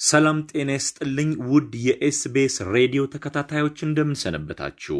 ሰላም ጤና ይስጥልኝ ውድ የ SBS ሬዲዮ ተከታታዮች እንደምን ሰነበታችሁ።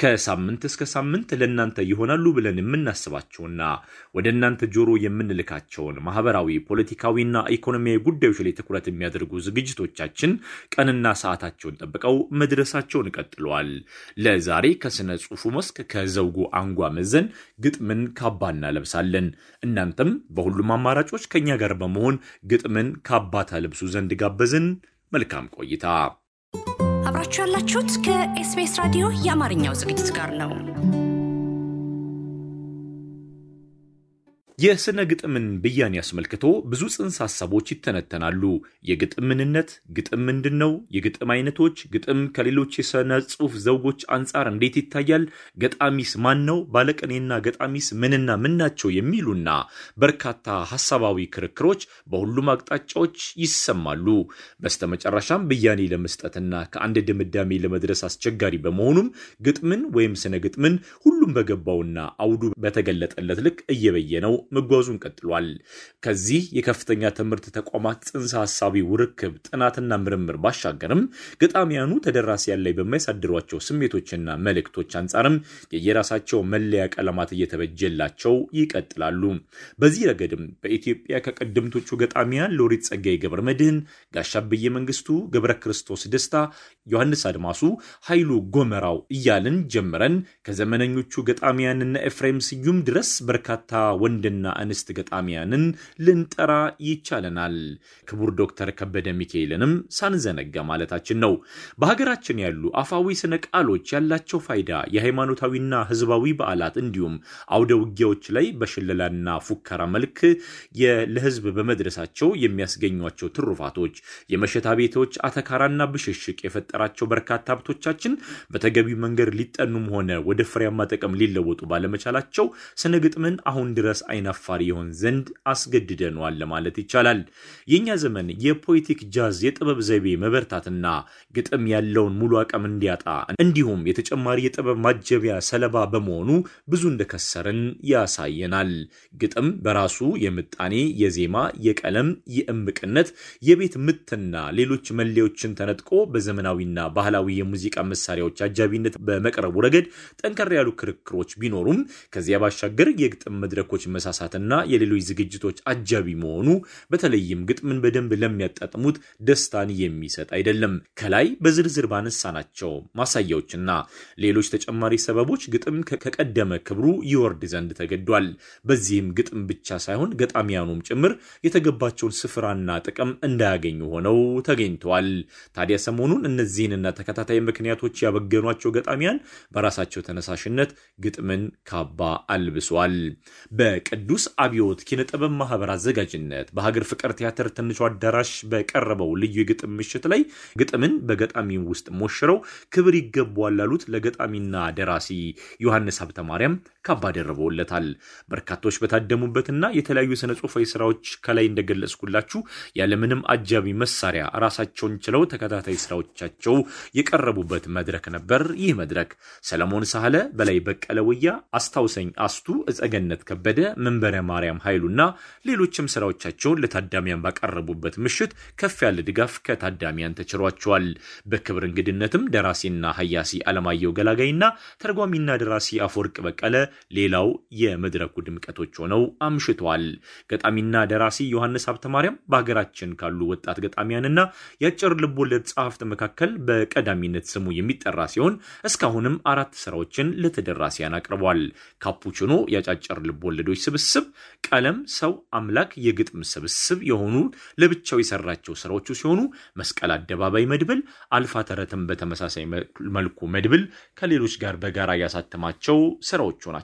ከሳምንት እስከ ሳምንት ለእናንተ ይሆናሉ ብለን የምናስባቸውና ወደ እናንተ ጆሮ የምንልካቸውን ማህበራዊ፣ ፖለቲካዊና ኢኮኖሚያዊ ጉዳዮች ላይ ትኩረት የሚያደርጉ ዝግጅቶቻችን ቀንና ሰዓታቸውን ጠብቀው መድረሳቸውን ቀጥለዋል። ለዛሬ ከስነ ጽሑፉ መስክ ከዘውጉ አንጓ መዘን ግጥምን ካባ እናለብሳለን። እናንተም በሁሉም አማራጮች ከእኛ ጋር በመሆን ግጥምን ካባ ታለብሱ ዘንድ ጋበዝን። መልካም ቆይታ። አብራችሁ ያላችሁት ከኤስቢኤስ ራዲዮ የአማርኛው ዝግጅት ጋር ነው። የስነ ግጥምን ብያኔ አስመልክቶ ብዙ ጽንሰ ሀሳቦች ይተነተናሉ። የግጥም ምንነት፣ ግጥም ምንድን ነው? የግጥም አይነቶች፣ ግጥም ከሌሎች የስነ ጽሑፍ ዘውጎች አንጻር እንዴት ይታያል? ገጣሚስ ማን ነው? ባለቅኔና ገጣሚስ ምንና ምን ናቸው? የሚሉና በርካታ ሀሳባዊ ክርክሮች በሁሉም አቅጣጫዎች ይሰማሉ። በስተመጨረሻም ብያኔ ለመስጠትና ከአንድ ድምዳሜ ለመድረስ አስቸጋሪ በመሆኑም ግጥምን ወይም ስነ ግጥምን ሁሉም በገባውና አውዱ በተገለጠለት ልክ እየበየነው መጓዙን ቀጥሏል። ከዚህ የከፍተኛ ትምህርት ተቋማት ጽንሰ ሀሳቢ ውርክብ ጥናትና ምርምር ባሻገርም ገጣሚያኑ ተደራሲያን ላይ በሚያሳድሯቸው ስሜቶችና መልእክቶች አንጻርም የየራሳቸው መለያ ቀለማት እየተበጀላቸው ይቀጥላሉ። በዚህ ረገድም በኢትዮጵያ ከቀደምቶቹ ገጣሚያን ሎሬት ጸጋዬ ገብረ መድኅን፣ አብየ መንግስቱ፣ ገብረ ክርስቶስ ደስታ፣ ዮሐንስ አድማሱ፣ ኃይሉ ጎመራው እያልን ጀምረን ከዘመነኞቹ ገጣሚያንና ኤፍሬም ስዩም ድረስ በርካታ ወንድና እንስት ገጣሚያንን ልንጠራ ይቻለናል። ክቡር ዶክተር ከበደ ሚካኤልንም ሳንዘነጋ ማለታችን ነው። በሀገራችን ያሉ አፋዊ ስነ ቃሎች ያላቸው ፋይዳ የሃይማኖታዊና ህዝባዊ በዓላት እንዲሁም አውደ ውጊያዎች ላይ በሽለላና ፉከራ መልክ ለህዝብ በመድረሳቸው የሚያስገኟቸው ትሩፋቶች የመሸታ ቤቶች አተካራና ብሽሽቅ የፈጠራቸው በርካታ ሀብቶቻችን በተገቢው መንገድ ሊጠኑም ሆነ ወደ ፍሬያማ ጥቅም ሊለወጡ ባለመቻላቸው ስነ ግጥምን አሁን ድረስ አይናፋር ይሆን ዘንድ አስገድደነዋል ለማለት ይቻላል። የእኛ ዘመን የፖለቲክ ጃዝ የጥበብ ዘይቤ መበርታትና ግጥም ያለውን ሙሉ አቅም እንዲያጣ እንዲሁም የተጨማሪ የጥበብ ማጀቢያ ሰለባ በመሆኑ ብዙ እንደከሰርን ያሳየናል። ግጥም በራሱ የምጣኔ፣ የዜማ፣ የቀለም፣ የእምቅነት፣ የቤት ምትና ሌሎች መለዮችን ተነጥቆ በዘመናዊና ባህላዊ የሙዚቃ መሳሪያዎች አጃቢነት በመቅረቡ ረገድ ጠንከር ያሉ ክርክሮች ቢኖሩም ከዚያ ባሻገር የግጥም መድረኮች መሳሳትና የሌሎች ዝግጅቶች አጃቢ መሆኑ በተለይም ግጥምን በደንብ ለሚያጣጥሙት ደስታን የሚሰጥ አይደለም። ከላይ በዝርዝር ባነሳናቸው ማሳያዎችና ሌሎች ተጨማሪ ሰበቦች ግጥም ከቀደመ ክብሩ ይወርድ ዘንድ ተገዷል። በዚህም ግጥም ብቻ ሳይሆን ገጣሚያኑም ጭምር የተገባቸውን ስፍራና ጥቅም እንዳያገኙ ሆነው ተገኝተዋል። ታዲያ ሰሞኑን እነዚህንና ተከታታይ ምክንያቶች ያበገኗቸው ገጣሚያን በራሳቸው ተነሳሽነት ግጥምን ካባ አልብሷል። በቅዱስ አብዮት ኪነጥበብ ማህበር አዘጋጅነት በሀገር ፍቅር ቲያትር ትንሹ አዳራሽ በቀረበው ልዩ የግጥም ምሽት ላይ ግጥምን በገጣሚ ውስጥ ሞሽረው ክብር ይገባዋል ላሉት ለገጣሚና ደራሲ ዮሐንስ ሀብተ ማርያም ካባ ደርበውለታል። በርካቶች በታደሙበትና የተለያዩ ስነ ጽሑፋዊ ስራዎች ከላይ እንደገለጽኩላችሁ ያለምንም አጃቢ መሳሪያ ራሳቸውን ችለው ተከታታይ ስራዎቻቸው የቀረቡበት መድረክ ነበር። ይህ መድረክ ሰለሞን ሳህለ፣ በላይ በቀለ ወያ፣ አስታውሰኝ አስቱ፣ እጸገነት ከበደ፣ መንበረ ማርያም ኃይሉና ሌሎችም ስራዎቻቸውን ለታዳሚያን ባቀረቡበት ምሽት ከፍ ያለ ድጋፍ ከታዳሚያን ተችሯቸዋል። በክብር እንግድነትም ደራሲና ሀያሲ አለማየሁ ገላጋይና ተርጓሚና ደራሲ አፈወርቅ በቀለ ሌላው የመድረኩ ድምቀቶች ሆነው አምሽተዋል። ገጣሚና ደራሲ ዮሐንስ ሀብተ ማርያም በሀገራችን ካሉ ወጣት ገጣሚያንና የአጭር ልቦለድ ጸሐፍት መካከል በቀዳሚነት ስሙ የሚጠራ ሲሆን እስካሁንም አራት ስራዎችን ለተደራሲያን አቅርቧል። ካፑችኖ የአጫጭር ልቦለዶች ስብስብ፣ ቀለም፣ ሰው፣ አምላክ የግጥም ስብስብ የሆኑ ለብቻው የሰራቸው ስራዎቹ ሲሆኑ መስቀል አደባባይ መድብል፣ አልፋ ተረትም በተመሳሳይ መልኩ መድብል ከሌሎች ጋር በጋራ ያሳተማቸው ስራዎቹ ናቸው።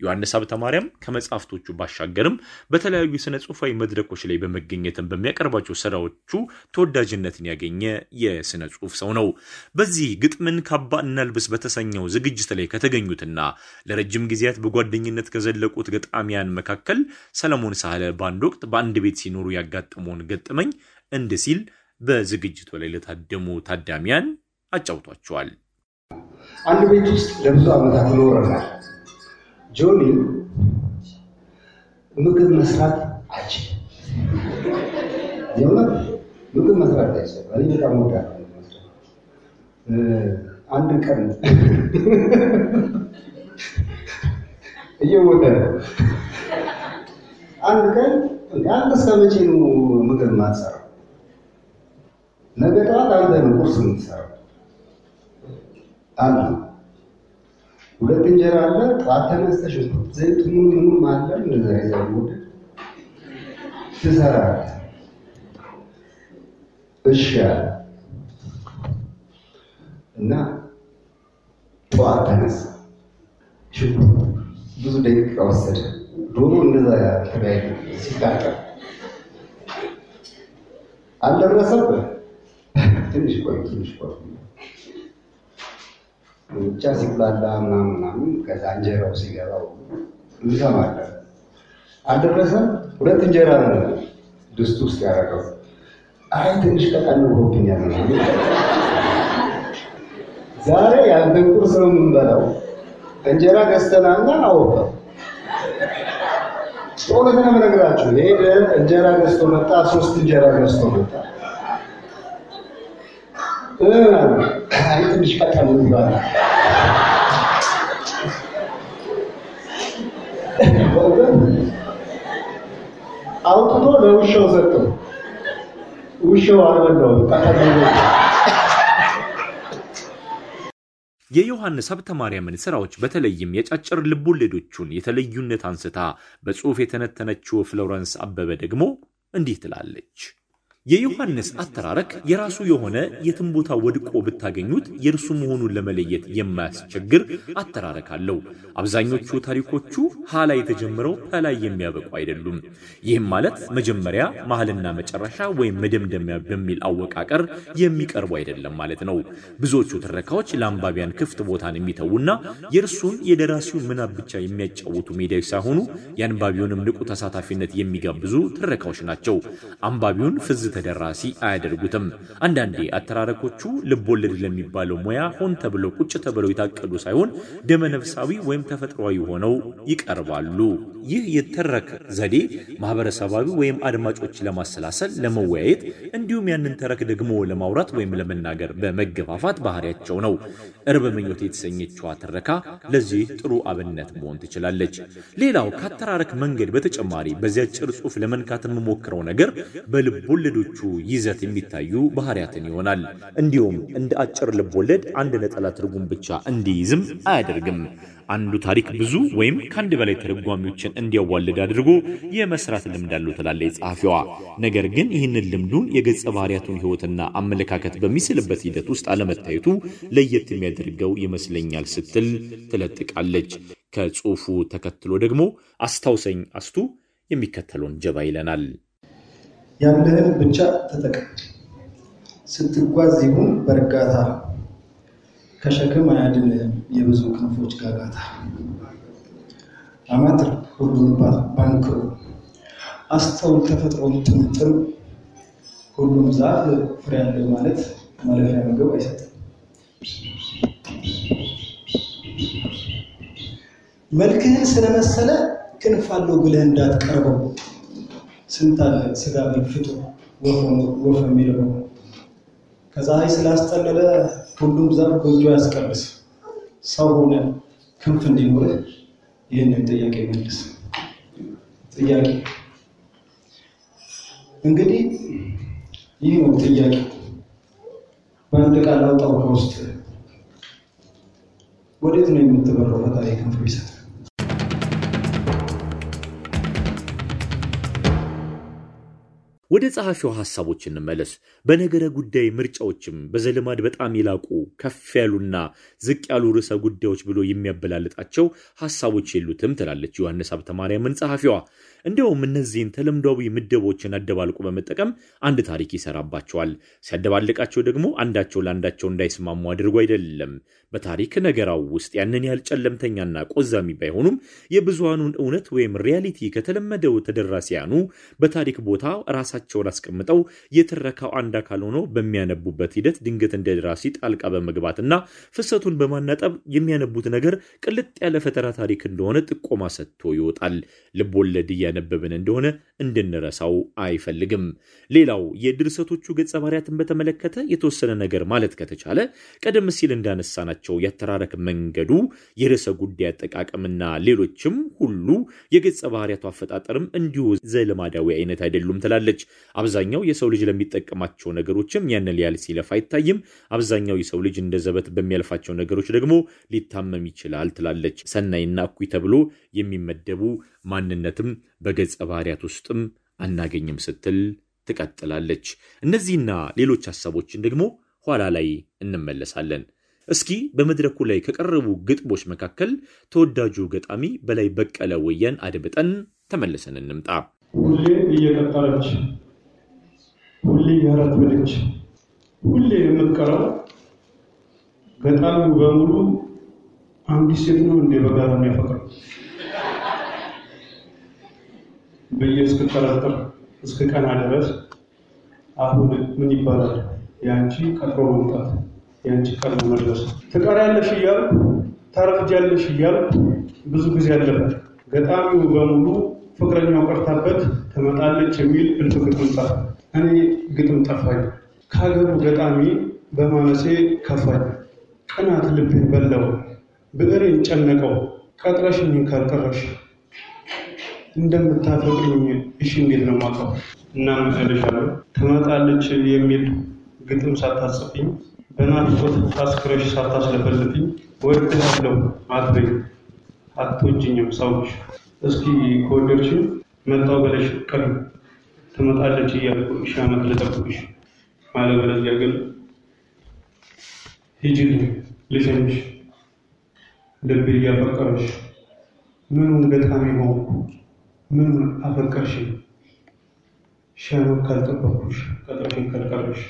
ዮሐንስ ሀብተ ማርያም ከመጽሐፍቶቹ ባሻገርም በተለያዩ ስነ ጽሑፋዊ መድረኮች ላይ በመገኘትም በሚያቀርባቸው ስራዎቹ ተወዳጅነትን ያገኘ የስነ ጽሑፍ ሰው ነው። በዚህ ግጥምን ካባ እናልብስ በተሰኘው ዝግጅት ላይ ከተገኙትና ለረጅም ጊዜያት በጓደኝነት ከዘለቁት ገጣሚያን መካከል ሰለሞን ሳህለ በአንድ ወቅት በአንድ ቤት ሲኖሩ ያጋጠመውን ገጠመኝ እንዲህ ሲል በዝግጅቱ ላይ ለታደሙ ታዳሚያን አጫውቷቸዋል። አንድ ቤት ውስጥ ለብዙ ዓመታት ኖረናል። ጆኒ ምግብ መስራት አይችልም። የእውነት ምግብ መስራት አይችልም። እኔ በጣም ወዳለሁ አንድ ቀን እየሞተ ነው። አንድ ቀን አንተ እስከ መቼ ነው ምግብ ማትሰራው? ነገ ጠዋት አንተ ነው ቁርስ የምትሰራው አሉ። ሁለት እንጀራ አለ። ጠዋት ተነስተሽ ዘይቱ ምን ምኑም አለ እንደዛ ይዘውድ ትሰራለህ። እሺ እና ጠዋት ተነሳ። ሽንኩርት ብዙ ደቂቃ ወሰደ። ዶሮ እንደዛ ተለያዩ ሲታጠብ አልደረሰብህ። ትንሽ ቆይ ትንሽ ቆይ ብቻ ሲብላላ ምናምን ምናምን ከዛ እንጀራው ሲገባው እንሰማለን። አልደረሰም። ሁለት እንጀራ ነው ድስት ውስጥ ያደረገው። አይ ትንሽ ቀጠን ብሎብኛል ዛሬ ያንተን ቁርስ ነው የምንበላው። እንጀራ ገዝተናልና አወቀ በእውነት ነው የምነግራችሁ። ሄደ እንጀራ ገዝቶ መጣ። ሶስት እንጀራ ገዝቶ መጣ። ትንሽ ቀጠን ይባላል። አውጥቶ ለውሻው ሰጠው። ውሻው አልበላውም። ቀጠን የዮሐንስ ሀብተ ማርያምን ስራዎች በተለይም የጫጭር ልቦለዶቹን የተለዩነት አንስታ በጽሑፍ የተነተነችው ፍሎረንስ አበበ ደግሞ እንዲህ ትላለች። የዮሐንስ አተራረክ የራሱ የሆነ የትም ቦታ ወድቆ ብታገኙት የእርሱ መሆኑን ለመለየት የማያስቸግር አተራረክ አለው። አብዛኞቹ ታሪኮቹ ሀላ የተጀመረው ፐላይ የሚያበቁ አይደሉም። ይህም ማለት መጀመሪያ መሀልና መጨረሻ ወይም መደምደሚያ በሚል አወቃቀር የሚቀርቡ አይደለም ማለት ነው። ብዙዎቹ ትረካዎች ለአንባቢያን ክፍት ቦታን የሚተዉና የእርሱን የደራሲው ምናብ ብቻ የሚያጫውቱ ሜዳዎች ሳይሆኑ የአንባቢውንም ንቁ ተሳታፊነት የሚጋብዙ ትረካዎች ናቸው። አንባቢውን ፍዝ ተደራሲ አያደርጉትም። አንዳንዴ አተራረኮቹ ልቦለድ ለሚባለው ሙያ ሆን ተብለው ቁጭ ተብለው የታቀዱ ሳይሆን ደመነፍሳዊ ወይም ተፈጥሯዊ ሆነው ይቀርባሉ። ይህ የተረክ ዘዴ ማህበረሰባዊ ወይም አድማጮች ለማሰላሰል፣ ለመወያየት እንዲሁም ያንን ተረክ ደግሞ ለማውራት ወይም ለመናገር በመገፋፋት ባህሪያቸው ነው። እርበ ምኞት የተሰኘችዋ ትረካ ለዚህ ጥሩ አብነት መሆን ትችላለች። ሌላው ከአተራረክ መንገድ በተጨማሪ በዚያ አጭር ጽሑፍ ለመንካት የምሞክረው ነገር በልቦለዶቹ ይዘት የሚታዩ ባህሪያትን ይሆናል። እንዲሁም እንደ አጭር ልቦለድ አንድ ነጠላ ትርጉም ብቻ እንዲይዝም አያደርግም። አንዱ ታሪክ ብዙ ወይም ከአንድ በላይ ተረጓሚዎችን እንዲያዋልድ አድርጎ የመስራት ልምድ አለው ትላለች ጸሐፊዋ። ነገር ግን ይህንን ልምዱን የገጸ ባህሪያቱን ሕይወትና አመለካከት በሚስልበት ሂደት ውስጥ አለመታየቱ ለየት የሚያደርገው ይመስለኛል ስትል ትለጥቃለች። ከጽሑፉ ተከትሎ ደግሞ አስታውሰኝ አስቱ የሚከተለውን ጀባ ይለናል። ያለህን ብቻ ተጠቀም። ስትጓዝ ይሁን በእርጋታ ከሸክም አያድንህም የብዙ ክንፎች ጋጋታ። አመትር ሁሉን ባንክሮ አስተውል ተፈጥሮን ጥምጥም። ሁሉም ዛፍ ፍሬ ያለው ማለት ማለፊያ ምግብ አይሰጥም። መልክህን ስለመሰለ ክንፍ አለው ብለህ እንዳትቀርበው ስንት አለ ስጋ ፍጡር ወፍ የሚርበው ከፀሐይ ስላስጠለለ ሁሉም ዛፍ ጎጆ ያስቀርስ። ሰው ሆነ ክንፍ እንዲኖርህ ይህንን ጥያቄ መልስ። ጥያቄ እንግዲህ ይህ ነው ጥያቄ። በአንድ ቃል አውጣው ከውስጥ ወዴት ነው የምትበረው? ፈጣሪ ክንፍ ቢሰጥ ወደ ጸሐፊው ሐሳቦች እንመለስ። በነገረ ጉዳይ ምርጫዎችም በዘልማድ በጣም የላቁ ከፍ ያሉና ዝቅ ያሉ ርዕሰ ጉዳዮች ብሎ የሚያበላልጣቸው ሐሳቦች የሉትም ትላለች ዮሐንስ ሀብተ ማርያምን ጸሐፊዋ። እንዲያውም እነዚህን ተለምዷዊ ምደቦችን አደባልቆ በመጠቀም አንድ ታሪክ ይሰራባቸዋል። ሲያደባልቃቸው ደግሞ አንዳቸው ለአንዳቸው እንዳይስማሙ አድርጎ አይደለም። በታሪክ ነገራው ውስጥ ያንን ያህል ጨለምተኛና ቆዛሚ ባይሆኑም የብዙሃኑን እውነት ወይም reality ከተለመደው ተደራሲያኑ በታሪክ ቦታ ራሳቸው ራሳቸውን አስቀምጠው የትረካው አንድ አካል ሆኖ በሚያነቡበት ሂደት ድንገት እንደ ደራሲ ጣልቃ በመግባትና ፍሰቱን በማናጠብ የሚያነቡት ነገር ቅልጥ ያለ ፈጠራ ታሪክ እንደሆነ ጥቆማ ሰጥቶ ይወጣል። ልቦለድ እያነበብን እንደሆነ እንድንረሳው አይፈልግም። ሌላው የድርሰቶቹ ገጸ ባህሪያትን በተመለከተ የተወሰነ ነገር ማለት ከተቻለ ቀደም ሲል እንዳነሳናቸው ያተራረክ መንገዱ፣ የርዕሰ ጉዳይ አጠቃቀምና ሌሎችም ሁሉ የገጸ ባህሪያቱ አፈጣጠርም እንዲሁ ዘለማዳዊ አይነት አይደሉም ትላለች። አብዛኛው የሰው ልጅ ለሚጠቀማቸው ነገሮችም ያንን ሊያል ሲለፍ አይታይም። አብዛኛው የሰው ልጅ እንደ ዘበት በሚያልፋቸው ነገሮች ደግሞ ሊታመም ይችላል ትላለች። ሰናይና እኩይ ተብሎ የሚመደቡ ማንነትም በገጸ ባህሪያት ውስጥም አናገኝም ስትል ትቀጥላለች። እነዚህና ሌሎች ሀሳቦችን ደግሞ ኋላ ላይ እንመለሳለን። እስኪ በመድረኩ ላይ ከቀረቡ ግጥሞች መካከል ተወዳጁ ገጣሚ በላይ በቀለ ወያን አድምጠን ተመልሰን እንምጣ። ሁሌ እየቀጠረች ሁሌ እያረፈደች ሁሌ የምትቀረው ገጣሚው በሙሉ አንዲት ሴት ነው እንዴ በጋራ የሚያፈቅረው? ብዬ እስክጠረጥር እስከ ቀና ድረስ አሁን ምን ይባላል? የአንቺ ቀጥሮ መምጣት የአንቺ ቀድሞ መድረስ። ትቀሪያለሽ እያልኩ ታረፍጃለሽ እያልኩ ብዙ ጊዜ አለፈ። ገጣሚው በሙሉ ፍቅረኛው ቀርታበት ትመጣለች የሚል እልፍ ግጥም ጻፈ። እኔ ግጥም ጠፋኝ፣ ከሀገሩ ገጣሚ በማነሴ ከፋኝ። ቅናት ልቤን በላው፣ ብዕሬን ጨነቀው። ቀጥረሽኝ ካልቀረሽ እንደምታፈቅሪኝ እሺ እንዴት ነው የማውቀው? እናም እልሻለሁ ትመጣለች የሚል ግጥም ሳታጽፊኝ በናፍቆት ታስክረሽ ሳታስለፈልፍኝ ወድሃለሁ አትበኝ አትወጂኝም ሰዎች እስኪ ከወደድሽኝ መጣው በለሽ ቀን ትመጣለች እያልኩ ሺህ ዓመት ልጠብቅሽ አለበለዚያ ግን ሂጂልኝ ልሸኝሽ ልቤ እያፈቀረሽ ምኑን ገጣሚ ሆንኩ? ምኑን አፈቀርሽኝ? ሺህ ዓመት ካልጠበቅኩሽ ቀጥረሽኝ ካልቀረሽ።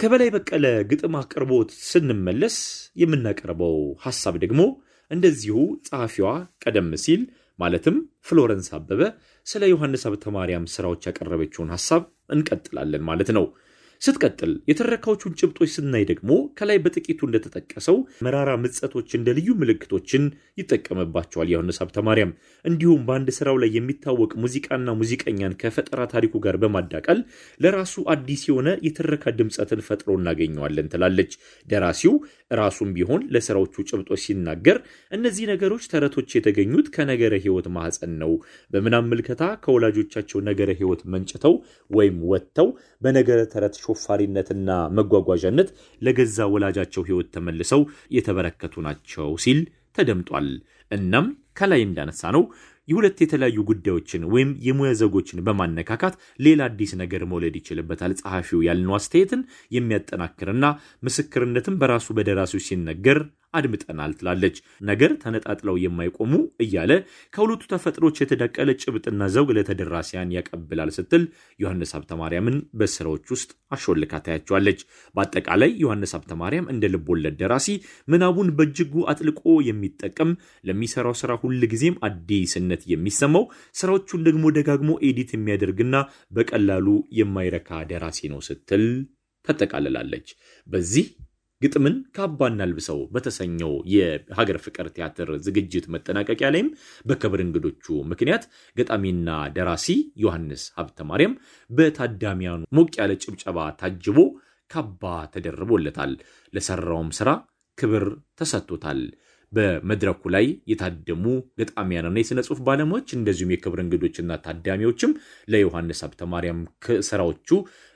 ከበላይ በቀለ ግጥም አቅርቦት ስንመለስ የምናቀርበው ሐሳብ ደግሞ እንደዚሁ ጸሐፊዋ ቀደም ሲል ማለትም ፍሎረንስ አበበ ስለ ዮሐንስ ሀብተ ማርያም ስራዎች ያቀረበችውን ሐሳብ እንቀጥላለን ማለት ነው። ስትቀጥል የተረካዎቹን ጭብጦች ስናይ ደግሞ ከላይ በጥቂቱ እንደተጠቀሰው መራራ ምጸቶች እንደ ልዩ ምልክቶችን ይጠቀምባቸዋል ዮሐንስ ሀብተ ማርያም። እንዲሁም በአንድ ስራው ላይ የሚታወቅ ሙዚቃና ሙዚቀኛን ከፈጠራ ታሪኩ ጋር በማዳቀል ለራሱ አዲስ የሆነ የትረካ ድምፀትን ፈጥሮ እናገኘዋለን ትላለች። ደራሲው ራሱም ቢሆን ለስራዎቹ ጭብጦች ሲናገር እነዚህ ነገሮች ተረቶች የተገኙት ከነገረ ሕይወት ማህፀን ነው። በምናም ምልከታ ከወላጆቻቸው ነገረ ሕይወት መንጭተው ወይም ወጥተው በነገረ ተረት ሾፋሪነትና መጓጓዣነት ለገዛ ወላጃቸው ሕይወት ተመልሰው የተበረከቱ ናቸው ሲል ተደምጧል። እናም ከላይ እንዳነሳ ነው የሁለት የተለያዩ ጉዳዮችን ወይም የሙያ ዘጎችን በማነካካት ሌላ አዲስ ነገር መውለድ ይችልበታል። ጸሐፊው ያልነው አስተያየትን የሚያጠናክርና ምስክርነትን በራሱ በደራሲው ሲነገር አድምጠናል ትላለች። ነገር ተነጣጥለው የማይቆሙ እያለ ከሁለቱ ተፈጥሮች የተዳቀለ ጭብጥና ዘውግ ለተደራሲያን ያቀብላል ስትል ዮሐንስ ሀብተ ማርያምን በስራዎች ውስጥ አሾልካ ታያቸዋለች። በአጠቃላይ ዮሐንስ ሀብተ ማርያም እንደ ልቦለድ ደራሲ ምናቡን በእጅጉ አጥልቆ የሚጠቀም ለሚሰራው ስራ ሁል ጊዜም አዲስነት የሚሰማው ስራዎቹን ደግሞ ደጋግሞ edit የሚያደርግና በቀላሉ የማይረካ ደራሲ ነው ስትል ታጠቃልላለች። በዚህ ግጥምን ካባና ልብሰው በተሰኘው የሀገር ፍቅር ቲያትር ዝግጅት መጠናቀቂያ ላይም በክብር እንግዶቹ ምክንያት ገጣሚና ደራሲ ዮሐንስ ሀብተ ማርያም በታዳሚያኑ ሞቅ ያለ ጭብጨባ ታጅቦ ካባ ተደርቦለታል። ለሰራውም ስራ ክብር ተሰጥቶታል። በመድረኩ ላይ የታደሙ ገጣሚያንና የሥነ ጽሑፍ ባለሙያዎች እንደዚሁም የክብር እንግዶችና ታዳሚዎችም ለዮሐንስ ሀብተ ማርያም ስራዎቹ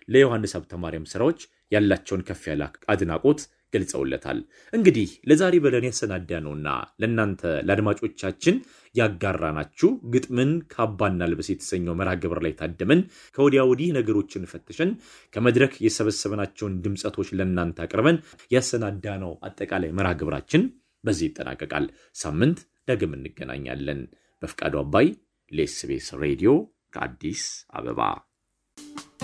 ለዮሐንስ ሀብተ ማርያም ስራዎች ያላቸውን ከፍ ያለ አድናቆት ገልጸውለታል። እንግዲህ ለዛሬ በለን ያሰናዳ ነውና ለእናንተ ለአድማጮቻችን ያጋራናችሁ ግጥምን ካባና ልበስ የተሰኘው መርሃ ግብር ላይ ታደምን ከወዲያ ወዲህ ነገሮችን ፈትሸን ከመድረክ የሰበሰብናቸውን ድምፀቶች ለእናንተ አቅርበን ያሰናዳ ነው አጠቃላይ መርሃ ግብራችን በዚህ ይጠናቀቃል። ሳምንት ዳግም እንገናኛለን። በፍቃዱ አባይ ለኤስቤስ ሬዲዮ ከአዲስ አበባ